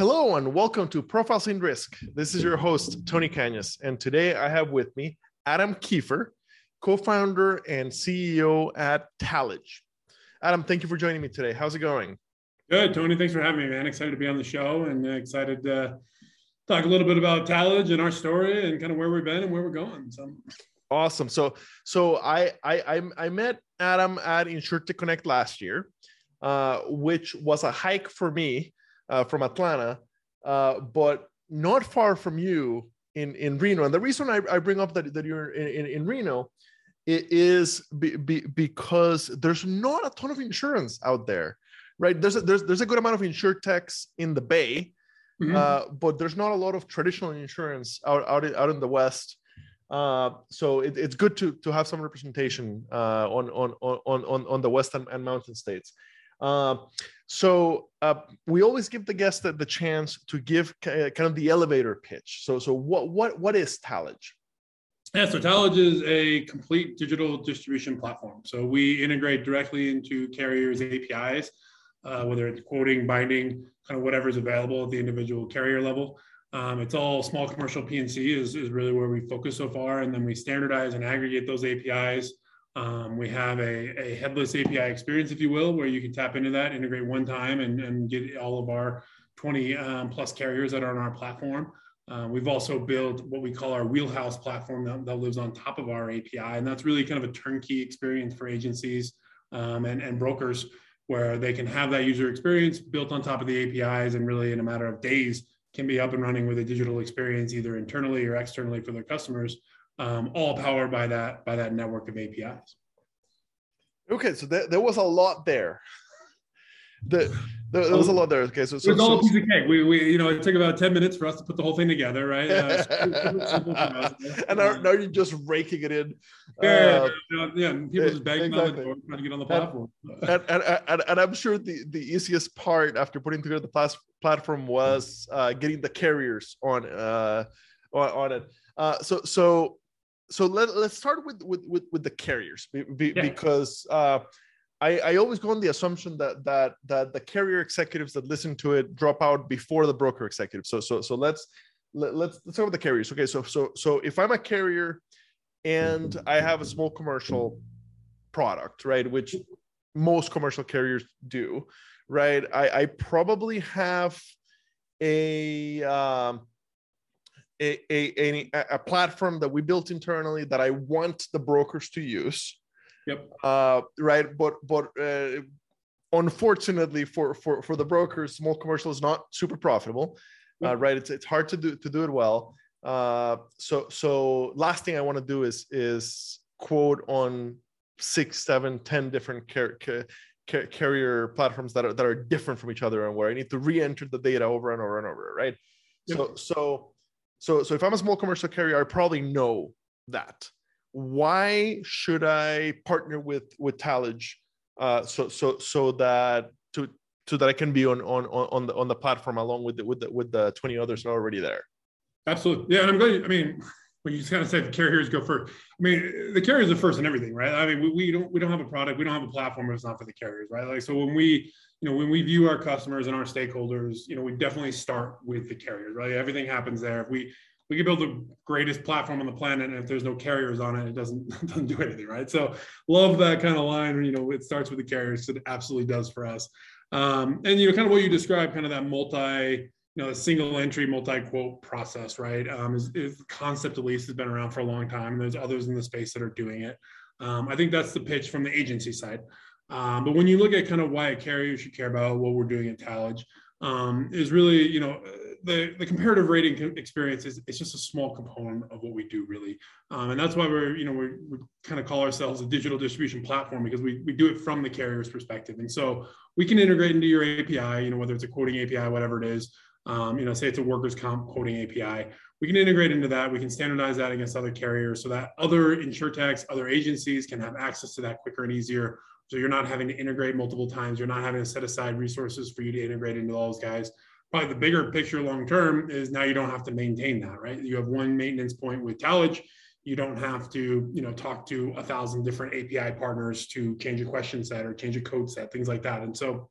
Hello and welcome to Profiles in Risk. This is your host, Tony Cañas, and today I have with me Adam Kiefer, co founder and CEO at Talage. Adam, thank you for joining me today. How's it going? Good, Tony. Thanks for having me, man. Excited to be on the show and excited to talk a little bit about Talage and our story and kind of where we've been and where we're going. So awesome. So, so I I I met Adam at InsureTech Connect last year, uh, which was a hike for me uh, from Atlanta, uh, but not far from you in, in Reno. And the reason I, I bring up that, that you're in, in, in Reno it is be, be, because there's not a ton of insurance out there, right? There's a, there's, there's a good amount of insurtechs in the Bay, mm-hmm. uh, but there's not a lot of traditional insurance out, out, in, out in the West. Uh, so it, it's good to, to have some representation uh, on, on, on, on, on the Western and mountain states. Uh, so uh, we always give the guest the, the chance to give kind of the elevator pitch. So so what what what is Talage? Yeah, so Talage is a complete digital distribution platform. So we integrate directly into carriers' APIs, uh, whether it's quoting, binding, kind of whatever's available at the individual carrier level. Um, it's all small commercial P&C is, is really where we focus so far. And then we standardize and aggregate those APIs um, we have a, a, headless API experience, if you will, where you can tap into that, integrate one time, and, and get all of our 20 um, plus carriers that are on our platform. Uh, we've also built what we call our wheelhouse platform that, that, lives on top of our API. And that's really kind of a turnkey experience for agencies um, and, and brokers where they can have that user experience built on top of the APIs and really in a matter of days can be up and running with a digital experience either internally or externally for their customers um, all powered by that by that network of APIs. Okay, so there, there was a lot there. The, there, there was a lot there. Okay, so, so it's all a piece of cake. We, we, you know, it took about ten minutes for us to put the whole thing together, right? Uh, and now, now you're just raking it in. Yeah, uh, yeah, people just begging exactly. on the door trying to get on the platform. And, and, and, and, I'm sure the, the easiest part after putting together the platform was uh, getting the carriers on uh, on, on it. Uh, so so so let, us start with, with, with with the carriers be, yeah. because uh, I, I always go on the assumption that that that the carrier executives that listen to it drop out before the broker executives. So so so let's let, let's let's start with the carriers. Okay, so so so if I'm a carrier and I have a small commercial product, right, which most commercial carriers do, right? I, I probably have a um, a, a, a, a platform that we built internally that I want the brokers to use. Yep. Uh, right. But but uh, unfortunately for for for the brokers, small commercial is not super profitable. Yep. Uh, right. It's it's hard to do to do it well. Uh, so so last thing I want to do is is quote on six, seven, ten different car- car- car- carrier platforms that are that are different from each other and where I need to re-enter the data over and over and over. Right. Yep. So so so, so if I'm a small commercial carrier, I probably know that. Why should I partner with with Talage uh, so so so that to so that I can be on on on the on the platform along with the with the with the 20 others already there? Absolutely, yeah. And I'm glad. I mean, when you just kind of said the carriers go first, I mean the carriers are first in everything, right? I mean, we, we don't we don't have a product, we don't have a platform if it's not for the carriers, right? Like so when we you know when we view our customers and our stakeholders, you know we definitely start with the carriers, right? Everything happens there. If we we can build the greatest platform on the planet, and if there's no carriers on it, it doesn't doesn't do anything, right? So love that kind of line. You know, it starts with the carriers. It absolutely does for us. Um, and you know, kind of what you described, kind of that multi, you know, a single entry, multi quote process, right? Um, is, is concept at least has been around for a long time, and there's others in the space that are doing it. Um, I think that's the pitch from the agency side. Um, but when you look at kind of why a carrier should care about what we're doing at Talage, um, is really, you know, the, the comparative rating experience is it's just a small component of what we do really. Um, and that's why we're, you know, we we kind of call ourselves a digital distribution platform because we, we do it from the carrier's perspective. And so we can integrate into your API, you know, whether it's a quoting API, whatever it is, um, you know, say it's a workers' comp quoting API, we can integrate into that. We can standardize that against other carriers so that other insurtechs, other agencies can have access to that quicker and easier. So you're not having to integrate multiple times. You're not having to set aside resources for you to integrate into all those guys probably the bigger picture long term is now you don't have to maintain that, right? You have one maintenance point with Talage. You don't have to, you know, talk to a thousand different API partners to change a question set or change a code set, things like that. And so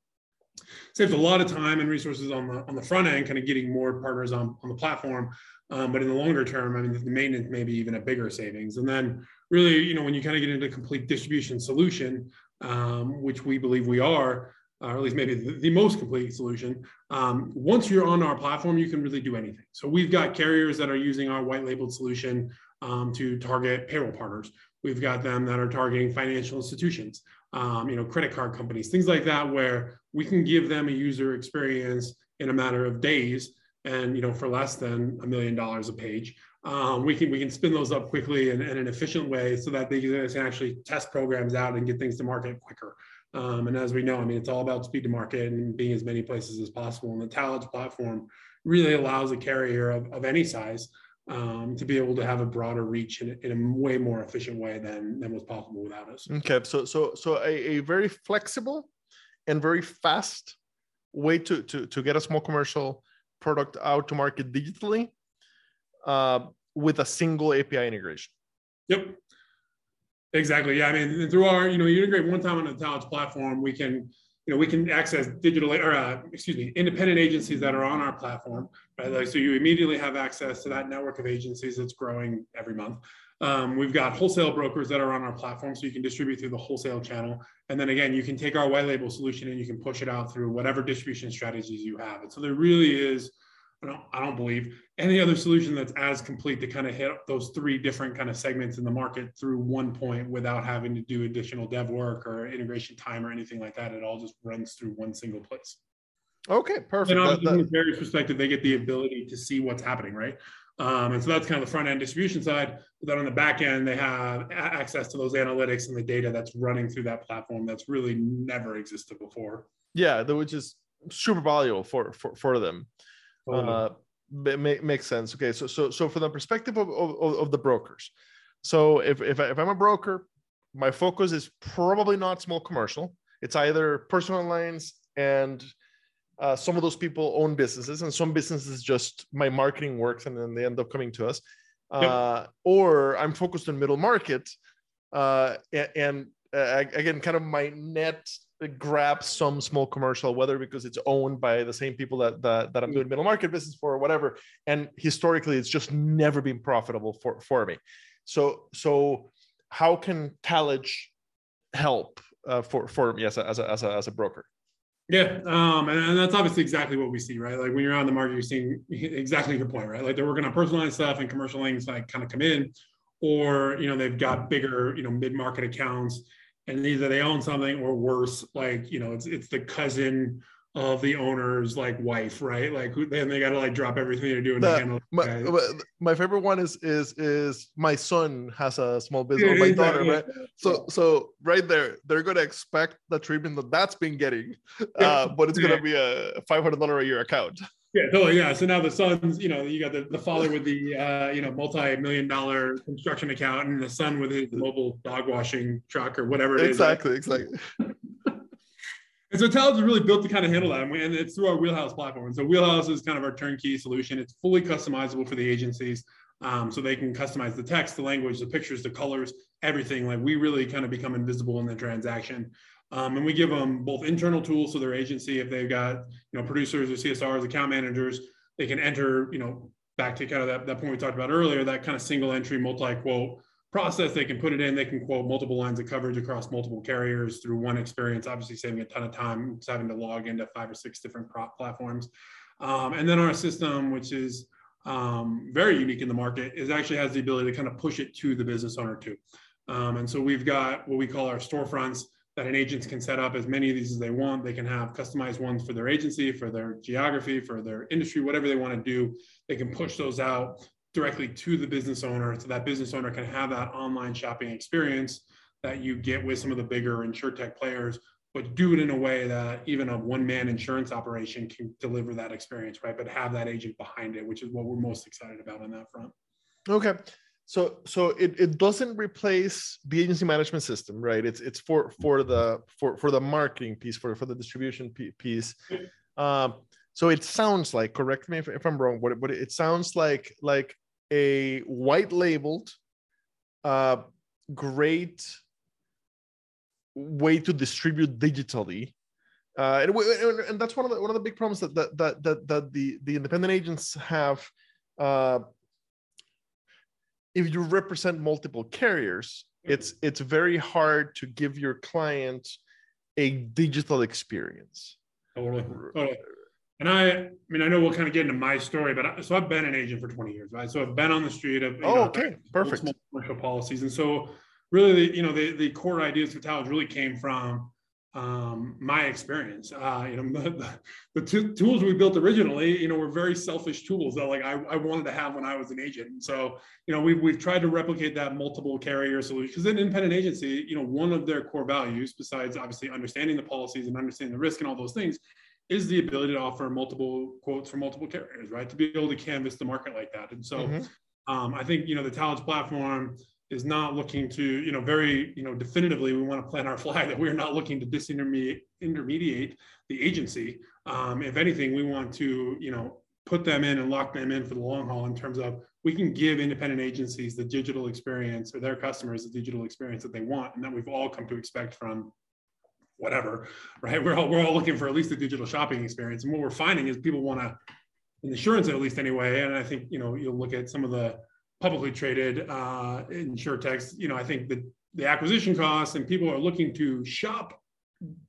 saves a lot of time and resources on the on the front end, kind of getting more partners on, on the platform. Um, but in the longer term, I mean, the maintenance may be even a bigger savings. And then really, you know, when you kind of get into a complete distribution solution, um, which we believe we are, or at least maybe the, the most complete solution. Um, once you're on our platform, you can really do anything. So we've got carriers that are using our white labeled solution um, to target payroll partners. We've got them that are targeting financial institutions, um, you know, credit card companies, things like that, where we can give them a user experience in a matter of days, and you know, for less than a million dollars a page. Um, we can we can spin those up quickly and in an efficient way so that they can actually test programs out and get things to market quicker. Um, and as we know, I mean, it's all about speed to market and being as many places as possible. And the Talage platform really allows a carrier of, of any size um, to be able to have a broader reach in, in, a way more efficient way than, than was possible without us. Okay, so so so a, a very flexible and very fast way to to to get a small commercial product out to market digitally uh, with a single API integration. Yep. Exactly. Yeah. I mean, through our, you know, you integrate one time on the Talage platform, we can, you know, we can access digital or uh, excuse me, independent agencies that are on our platform, right? Like, so you immediately have access to that network of agencies that's growing every month. Um, we've got wholesale brokers that are on our platform, so you can distribute through the wholesale channel. And then again, you can take our white label solution and you can push it out through whatever distribution strategies you have. And so there really is I don't, I don't believe any other solution that's as complete to kind of hit those three different kind of segments in the market through one point without having to do additional dev work or integration time or anything like that. It all just runs through one single place. Okay, perfect. And obviously, that, that... from a perspective, they get the ability to see what's happening, right? Um, and so that's kind of the front end distribution side. But then on the back end, they have access to those analytics and the data that's running through that platform that's really never existed before. Yeah, which is super valuable for for, for them. Uh, make, makes sense. Okay, so so so from the perspective of, of, of the brokers, so if if, I, if I'm a broker, my focus is probably not small commercial. It's either personal lines and uh, some of those people own businesses, and some businesses just my marketing works, and then they end up coming to us. Uh, yep. Or I'm focused on middle market, uh, and, and uh, again, kind of my net grab some small commercial, whether because it's owned by the same people that, that, that I'm doing middle market business for or whatever. And historically, it's just never been profitable for, for me. So, so how can Talage help uh, for, for me as a, as a, as a, as a broker? Yeah, um, and, and, that's obviously exactly what we see, right? Like when you're on the market, you're seeing exactly your point, right? Like they're working on personalized stuff and commercial things like kind of come in, or you know they've got bigger, you know, mid-market accounts and either they own something or worse, like you know, it's it's the cousin of the owner's like wife, right? Like who then they got to like drop everything they're doing the. My, my favorite one is is is my son has a small business. Yeah, my daughter, right? So so right there, they're gonna expect the treatment that that's been getting, uh, but it's gonna be a five hundred dollar a year account. Yeah, totally. Yeah. So now the son's, you know, you got the, the father with the, uh, you know, multi-million dollar construction account and the son with his mobile dog washing truck or whatever it exactly, is. Exactly. and so Talage is really built to kind of handle that. And, we, and it's through our Wheelhouse platform. And so Wheelhouse is kind of our turnkey solution. It's fully customizable for the agencies. Um, so they can customize the text, the language, the pictures, the colors, everything. Like we really kind of become invisible in the transaction. Um, and we give them both internal tools to their agency if they've got you know producers or CSRs, account managers, they can enter you know back to kind of that, that point we talked about earlier, that kind of single entry multi quote process. They can put it in, they can quote multiple lines of coverage across multiple carriers through one experience, obviously saving a ton of time, having to log into five or six different prop platforms. Um, and then our system, which is um, very unique in the market, is actually has the ability to kind of push it to the business owner too. Um, and so we've got what we call our storefronts that an agent can set up as many of these as they want. They can have customized ones for their agency, for their geography, for their industry, whatever they want to do. They can push those out directly to the business owner so that business owner can have that online shopping experience that you get with some of the bigger insure tech players but do it in a way that even a one-man insurance operation can deliver that experience right but have that agent behind it which is what we're most excited about on that front okay so so it, it doesn't replace the agency management system right? It's it's for for the for for the marketing piece for for the distribution piece. Um so it sounds like correct me if, if i'm wrong but, but it sounds like like a white labeled uh great way to distribute digitally. Uh, and, and, that's one of the one of the big problems that that that, that, that the the independent agents have. Uh, if you represent multiple carriers, it's mm-hmm. it's very hard to give your client a digital experience. Totally. totally. Uh, and I, I mean, I know we'll kind of get into my story, but I, so I've been an agent for 20 years, right? So I've been on the street. of oh, know, okay, perfect. Commercial policies, and so really, the, you know, the the core ideas for Talage really came from um, my experience. Uh, you know, the, the, the tools we built originally, you know, were very selfish tools that like I, I wanted to have when I was an agent. And so, you know, we've, we've tried to replicate that multiple carrier solution because an independent agency, you know, one of their core values, besides obviously understanding the policies and understanding the risk and all those things, is the ability to offer multiple quotes from multiple carriers, right? To be able to canvas the market like that. And so mm-hmm. um, I think, you know, the Talage platform, is not looking to, you know, very, you know, definitively, we want to plant our flag that we're not looking to disintermediate the agency. Um, if anything, we want to, you know, put them in and lock them in for the long haul in terms of we can give independent agencies the digital experience or their customers the digital experience that they want and that we've all come to expect from whatever, right? We're all, we're all looking for at least a digital shopping experience. And what we're finding is people want to, in insurance at least anyway, and I think, you know, you'll look at some of the publicly traded uh, insurtechs, you know, I think that the acquisition costs and people are looking to shop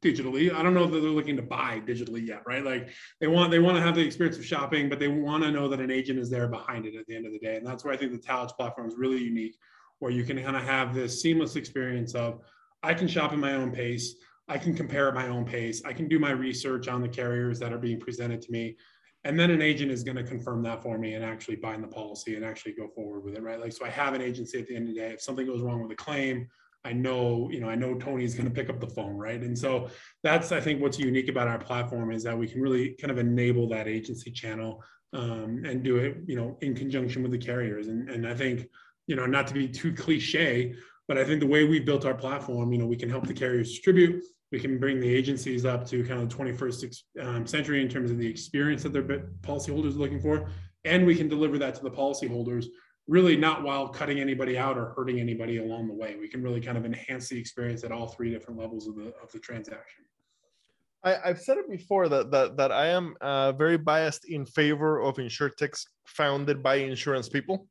digitally. I don't know that they're looking to buy digitally yet, right? Like they want they want to have the experience of shopping, but they want to know that an agent is there behind it at the end of the day. And that's where I think the Talage platform is really unique, where you can kind of have this seamless experience of I can shop at my own pace. I can compare at my own pace. I can do my research on the carriers that are being presented to me and then an agent is going to confirm that for me and actually bind the policy and actually go forward with it right? Like so i have an agency at the end of the day. If something goes wrong with a claim i know you know i know tony's going to pick up the phone right? And so that's i think what's unique about our platform is that we can really kind of enable that agency channel um, and do it you know in conjunction with the carriers. And, and i think you know not to be too cliche but i think the way we built our platform you know we can help the carriers distribute we can bring the agencies up to kind of the 21st um, century in terms of the experience that their policyholders are looking for. And we can deliver that to the policyholders really not while cutting anybody out or hurting anybody along the way. We can really kind of enhance the experience at all three different levels of the, of the transaction. I, have said it before that that, that I am uh, very biased in favor of insurtechs founded by insurance people.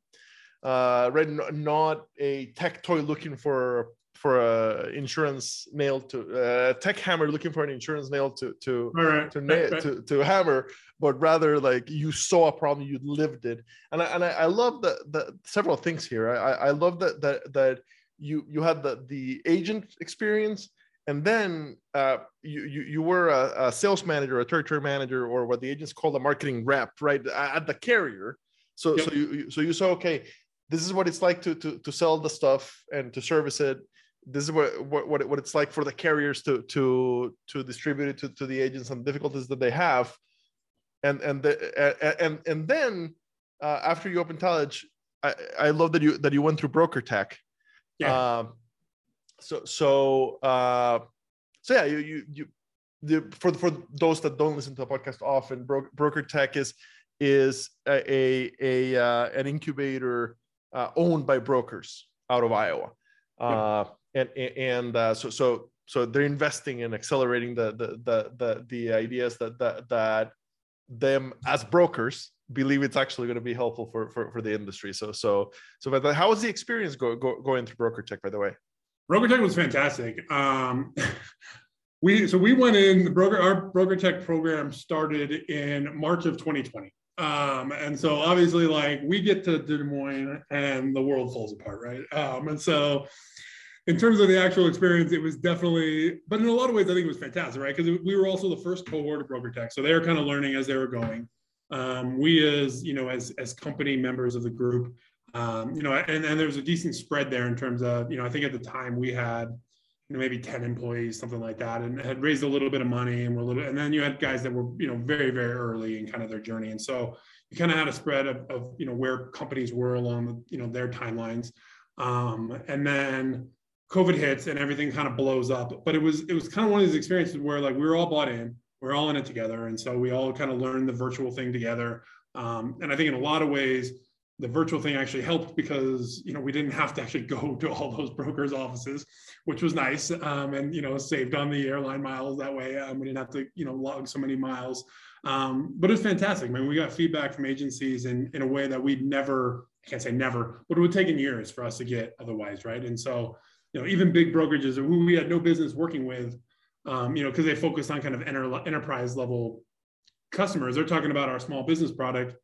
Uh, right, not a tech toy looking for for a insurance nail to uh, tech hammer looking for an insurance nail to to right. to, nail, to to hammer but rather like you saw a problem you lived it and i and i, I love the the several things here i i love that that that you you had the the agent experience and then uh, you, you you were a, a sales manager a territory manager or what the agents call a marketing rep right at the carrier so yep. so you so you saw okay this is what it's like to, to to sell the stuff and to service it this is what what what it's like for the carriers to to to distribute it to, to the agents and difficulties that they have. And and the, and and then uh, after you open Talage I, I love that you that you went through BrokerTech yeah. Um, so so uh so yeah you you you the, for for those that don't listen to the podcast often Bro- BrokerTech is is a a, a uh, an incubator uh, owned by brokers out of Iowa. Uh, and and uh, so so so they're investing in accelerating the the the the, the ideas that, that that them as brokers believe it's actually going to be helpful for for, for the industry. So so so but how was the experience go, go, going through BrokerTech by the way? BrokerTech was fantastic. Um we so we went in the broker our BrokerTech program started in march of 2020 um, and so obviously like we get to Des Moines and the world falls apart, right? Um, and so in terms of the actual experience, it was definitely, but in a lot of ways, I think it was fantastic, right? Because we were also the first cohort of BrokerTech. So they were kind of learning as they were going. Um, we as, you know, as, as company members of the group, um, you know, and, and there's a decent spread there in terms of, you know, I think at the time we had, you know, maybe 10 employees, something like that, and had raised a little bit of money and were a little, and then you had guys that were, you know, very, very early in kind of their journey. And so you kind of had a spread of, of you know, where companies were along, the, you know, their timelines. Um, and then, COVID hits and everything kind of blows up. But it was it was kind of one of these experiences where like we were all bought in, we are all in it together, and so we all kind of learned the virtual thing together. Um, and I think in a lot of ways, the virtual thing actually helped because you know we didn't have to actually go to all those brokers offices which was nice um, and you know saved on the airline miles that way um, we didn't have to you know log so many miles um, but it's fantastic I mean we got feedback from agencies in, in a way that we'd never I can't say never but it would take years for us to get otherwise right and so you know even big brokerages who we had no business working with um, you know because they focused on kind of enter, enterprise level customers they're talking about our small business product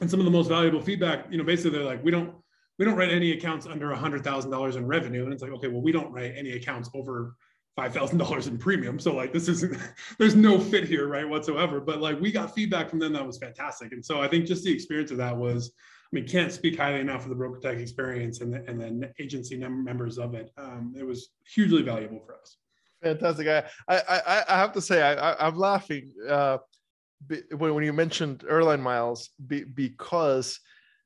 and some of the most valuable feedback, you know, basically they're like, we don't we don't write any accounts under hundred thousand dollars in revenue, and it's like, okay, well, we don't write any accounts over five thousand dollars in premium, so like this isn't there's no fit here, right, whatsoever. But like we got feedback from them that was fantastic, and so I think just the experience of that was. I mean, can't speak highly enough of the BrokerTech experience and the, and then agency members of it. Um, it was hugely valuable for us. Fantastic. I I I have to say I, am laughing. Uh, when you mentioned airline miles because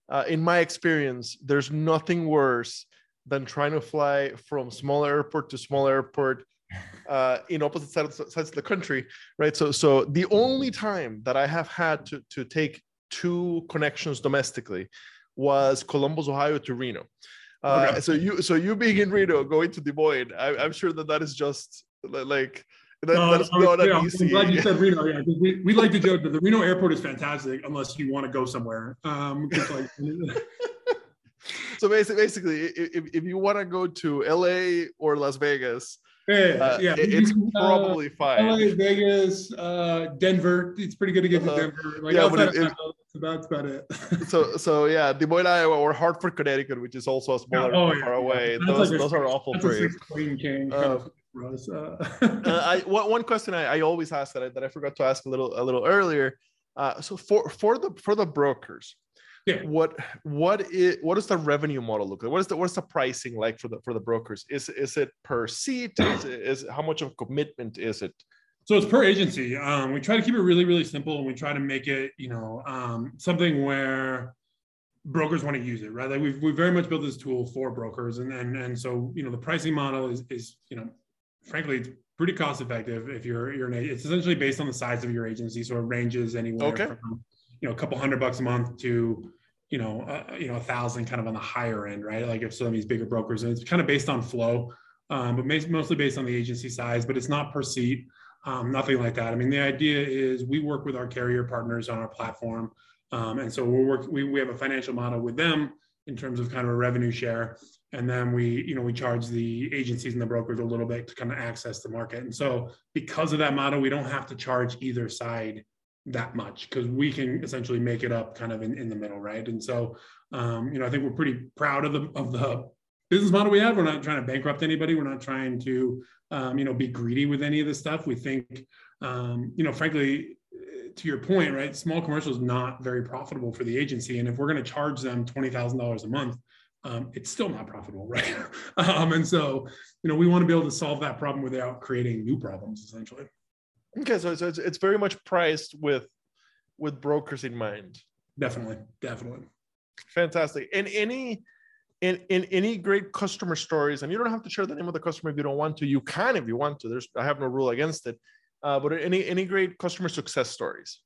uh, in my experience there's nothing worse than trying to fly from small airport to small airport uh, in opposite sides, sides of the country right so so the only time that i have had to, to take two connections domestically was columbus ohio to reno uh, okay. so you so you being in reno going to des moines I, i'm sure that that is just like that, no, that's not yeah, I'm glad you said Reno. Yeah, we, we like to joke that the Reno airport is fantastic unless you want to go somewhere. Um, like, so basically, basically, if, if you want to go to LA or Las Vegas, yeah, uh, yeah. it's probably uh, fine. LA, Vegas, uh, Denver. It's pretty good to get to uh, Denver. Like yeah, but it, it, that's about it. so, so yeah, Des Moines, Iowa, or Hartford, Connecticut, which is also a smaller oh, yeah. far away. Those, like those are awful for you. Uh. uh, I, one question I, I always ask that I, that I forgot to ask a little a little earlier. Uh, so for for the for the brokers, yeah. what what is what does the revenue model look like? What is the what's the pricing like for the for the brokers? Is is it per seat? Is, is how much of a commitment is it? So it's per agency. Um, we try to keep it really really simple, and we try to make it you know um, something where brokers want to use it, right? Like we've we very much built this tool for brokers, and and and so you know the pricing model is is you know frankly, it's pretty cost effective if you're you're an it's essentially based on the size of your agency, so it ranges anywhere okay. from you know a couple hundred bucks a month to you know uh, you know a thousand kind of on the higher end, right? Like if some of these bigger brokers, and it's kind of based on flow, um, but mostly based on the agency size, but it's not per seat. Um, nothing like that. I mean, the idea is we work with our carrier partners on our platform. Um, and so we're work, we, we have a financial model with them in terms of kind of a revenue share and then we you know we charge the agencies and the brokers a little bit to kind of access the market and so because of that model we don't have to charge either side that much because we can essentially make it up kind of in, in the middle right and so um, you know i think we're pretty proud of the of the business model we have we're not trying to bankrupt anybody we're not trying to um, you know be greedy with any of this stuff we think um, you know frankly to your point right small commercial is not very profitable for the agency and if we're going to charge them $20000 a month um, it's still not profitable, right? um, and so, you know, we want to be able to solve that problem without creating new problems, essentially. Okay, so, so it's, it's very much priced with with brokers in mind. Definitely, definitely. Fantastic. And any in, in any great customer stories, and you don't have to share the name of the customer if you don't want to. You can if you want to. There's I have no rule against it. Uh, but any any great customer success stories?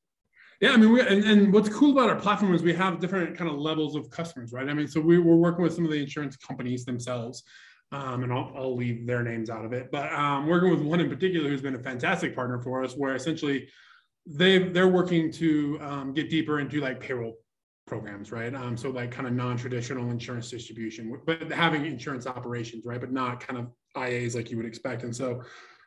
Yeah, I mean, we, and, and what's cool about our platform is we have different kind of levels of customers, right? I mean, so we, we're working with some of the insurance companies themselves, um, and I'll, I'll leave their names out of it, but um, working with one in particular who's been a fantastic partner for us, where essentially they they're working to um, get deeper into like payroll programs, right? Um, so like kind of non-traditional insurance distribution, but having insurance operations, right? But not kind of IAs like you would expect, and so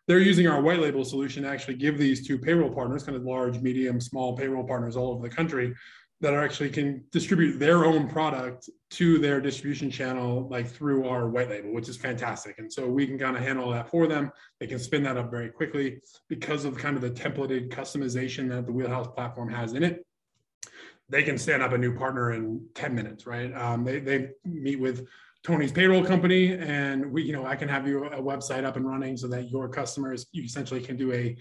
they're using our white label solution to actually give these two payroll partners, kind of large, medium, small payroll partners all over the country that are actually can distribute their own product to their distribution channel like through our white label which is fantastic and so we can kind of handle that for them they can spin that up very quickly because of kind of the templated customization that the wheelhouse platform has in it they can stand up a new partner in 10 minutes right um, they, they meet with Tony's payroll company, and we, you know, I can have you a website up and running so that your customers, you essentially can do a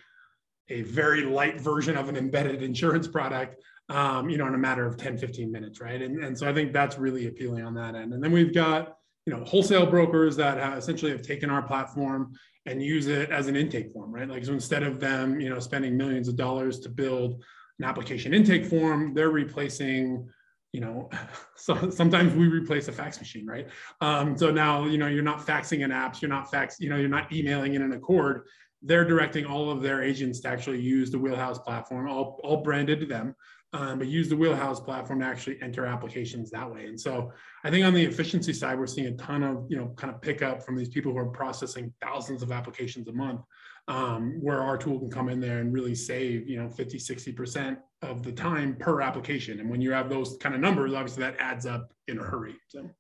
a very light version of an embedded insurance product, um, you know, in a matter of 10, 15 minutes, right? And, and so I think that's really appealing on that end. And then we've got, you know, wholesale brokers that have essentially have taken our platform and use it as an intake form, right? Like so instead of them, you know, spending millions of dollars to build an application intake form, they're replacing you know, so sometimes we replace a fax machine, right? Um, so now, you know, you're not faxing in apps, you're not fax, you know, you're not emailing in an ACORD. They're directing all of their agents to actually use the Wheelhouse platform, all, all branded to them, um, but use the Wheelhouse platform to actually enter applications that way. And so I think on the efficiency side, we're seeing a ton of, you know, kind of pickup from these people who are processing thousands of applications a month um, where our tool can come in there and really save, you know, 50, 60% of the time per application. And when you have those kind of numbers, obviously that adds up in a hurry. So.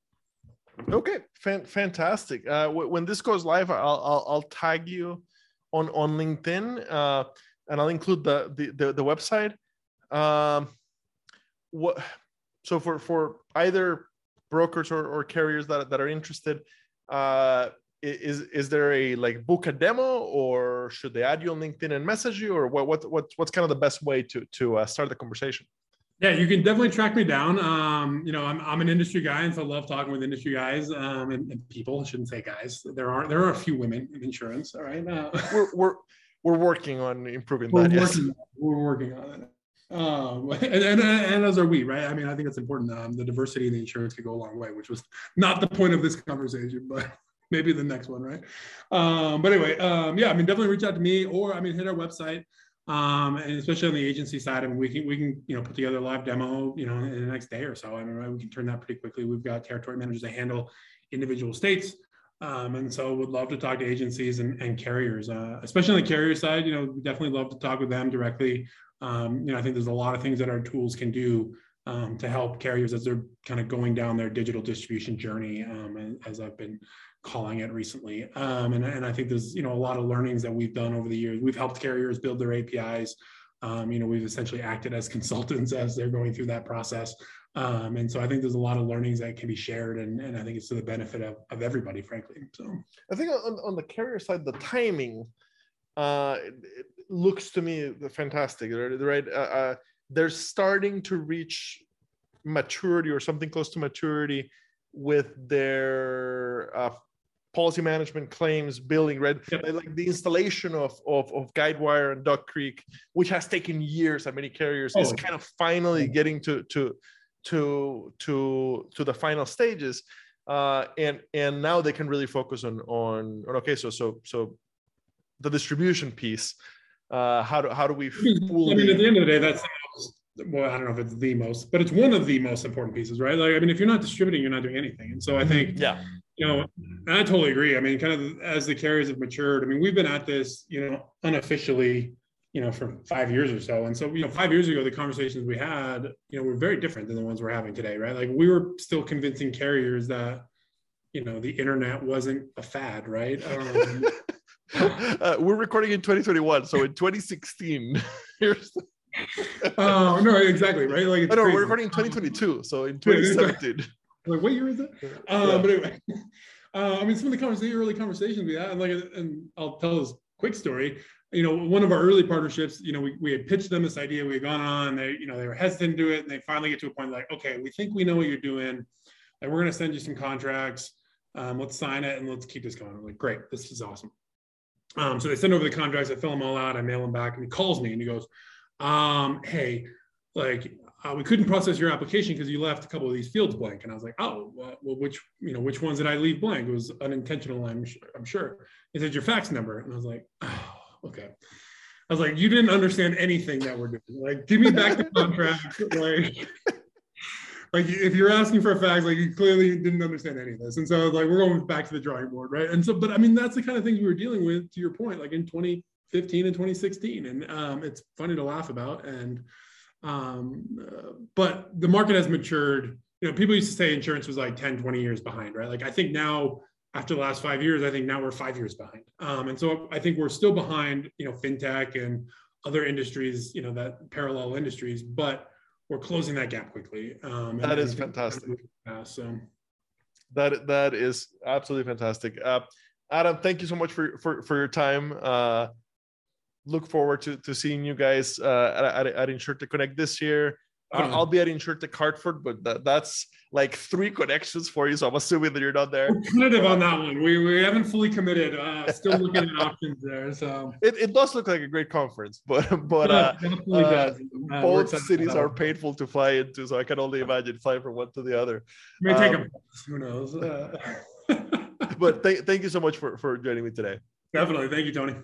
Okay, Fan- fantastic. Uh, w- when this goes live, I'll, I'll, I'll, tag you on, on LinkedIn uh, and I'll include the, the, the, the website. Um, what, so for, for either brokers or, or carriers that, that are interested, uh, is is there a like book a demo or should they add you on linkedin and message you or what what, what what's kind of the best way to to uh, start the conversation yeah you can definitely track me down um, you know I'm, I'm an industry guy and so i love talking with industry guys um, and, and, people I shouldn't say guys there are there are a few women in insurance all right uh, we're, we're we're working on improving we're that working, yes. we're working on it um, and, and, and, as are we, right? I mean, I think it's important. Um, the diversity in the insurance could go a long way, which was not the point of this conversation, but maybe the next one, right? Um, but anyway, um, yeah, I mean, definitely reach out to me or I mean, hit our website. Um, and especially on the agency side, I mean, we can we can you know put together a live demo, you know, in the next day or so. I mean, we can turn that pretty quickly. We've got territory managers that handle individual states, um, and so would love to talk to agencies and, and carriers, uh, especially on the carrier side. You know, we definitely love to talk with them directly. Um, you know, I think there's a lot of things that our tools can do um, to help carriers as they're kind of going down their digital distribution journey. Um, as I've been calling it recently. Um, and, and I think there's, you know, a lot of learnings that we've done over the years. We've helped carriers build their APIs. Um, you know, we've essentially acted as consultants as they're going through that process. Um, and so I think there's a lot of learnings that can be shared and, and I think it's to the benefit of, of everybody, frankly. So I think on, on the carrier side, the timing uh, it, looks to me fantastic, right? Uh, uh, they're starting to reach maturity or something close to maturity with their uh, policy management claims billing right yep. like the installation of, of of guidewire and duck creek which has taken years at many carriers oh. is kind of finally getting to to to to to the final stages uh, and and now they can really focus on on, on okay so so so the distribution piece uh, how do how do we fully... I mean, at the end of the day, that's well, I don't know if it's the most, but it's one of the most important pieces, right? Like, I mean, if you're not distributing, you're not doing anything. And so I think, yeah, you know, I totally agree. I mean, kind of as the carriers have matured, I mean, we've been at this, you know, unofficially, you know, for five years or so. And so, you know, five years ago, the conversations we had, you know, were very different than the ones we're having today, right? Like we were still convincing carriers that, you know, the internet wasn't a fad, right? Um, uh, we're recording in 2021. So in 2016, here's oh no, exactly right. Like no, we're recording in 2022, so in 2017. like what year is it? Um, yeah. But anyway, uh, I mean, some of the conversation, early conversations we had, and like, and I'll tell this quick story. You know, one of our early partnerships, you know, we, we had pitched them this idea. We had gone on. They, you know, they were hesitant to do it, and they finally get to a point like, okay, we think we know what you're doing, and we're going to send you some contracts. Um, let's sign it and let's keep this going. I'm like, great, this is awesome. Um, so they send over the contracts. I fill them all out. I mail them back, and he calls me and he goes, um, hey, like uh, we couldn't process your application because you left a couple of these fields blank. And I was like, oh, well, which, you know, which ones did I leave blank? It was unintentional, I'm, I'm sure. He said, your fax number. And I was like, oh, okay. I was like, you didn't understand anything that we're doing. Like, give me back the contract. like, like if you're asking for a fax, like you clearly didn't understand any of this. And so I was like, we're going back to the drawing board, right? And so, but I mean, that's the kind of things we were dealing with, to your point, like in 2015 and 2016 and um, it's funny to laugh about and um, uh, but the market has matured. You know people used to say insurance was like 10 20 years behind right? Like i think now after the last five years i think now we're five years behind. Um, and so i think we're still behind you know fintech and other industries you know that parallel industries but we're closing that gap quickly. Um, that is fantastic. fast, so. That that is absolutely fantastic. Uh, adam thank you so much for for, for your time. Uh, look forward to, to seeing you guys uh, at, at, at InsureTech Connect this year. I'll be at InsurTech Hartford, but that, that's like three connections for you. So I'm assuming that you're not there. We're tentative on that one. We, we haven't fully committed. Uh, still looking at options there. So it, it does look like a great conference, but but uh, uh, both cities are painful to fly into. So I can only imagine flying from one to the other. May take um, a who knows. Uh, but th- thank you so much for for joining me today. Definitely. Thank you, Tony.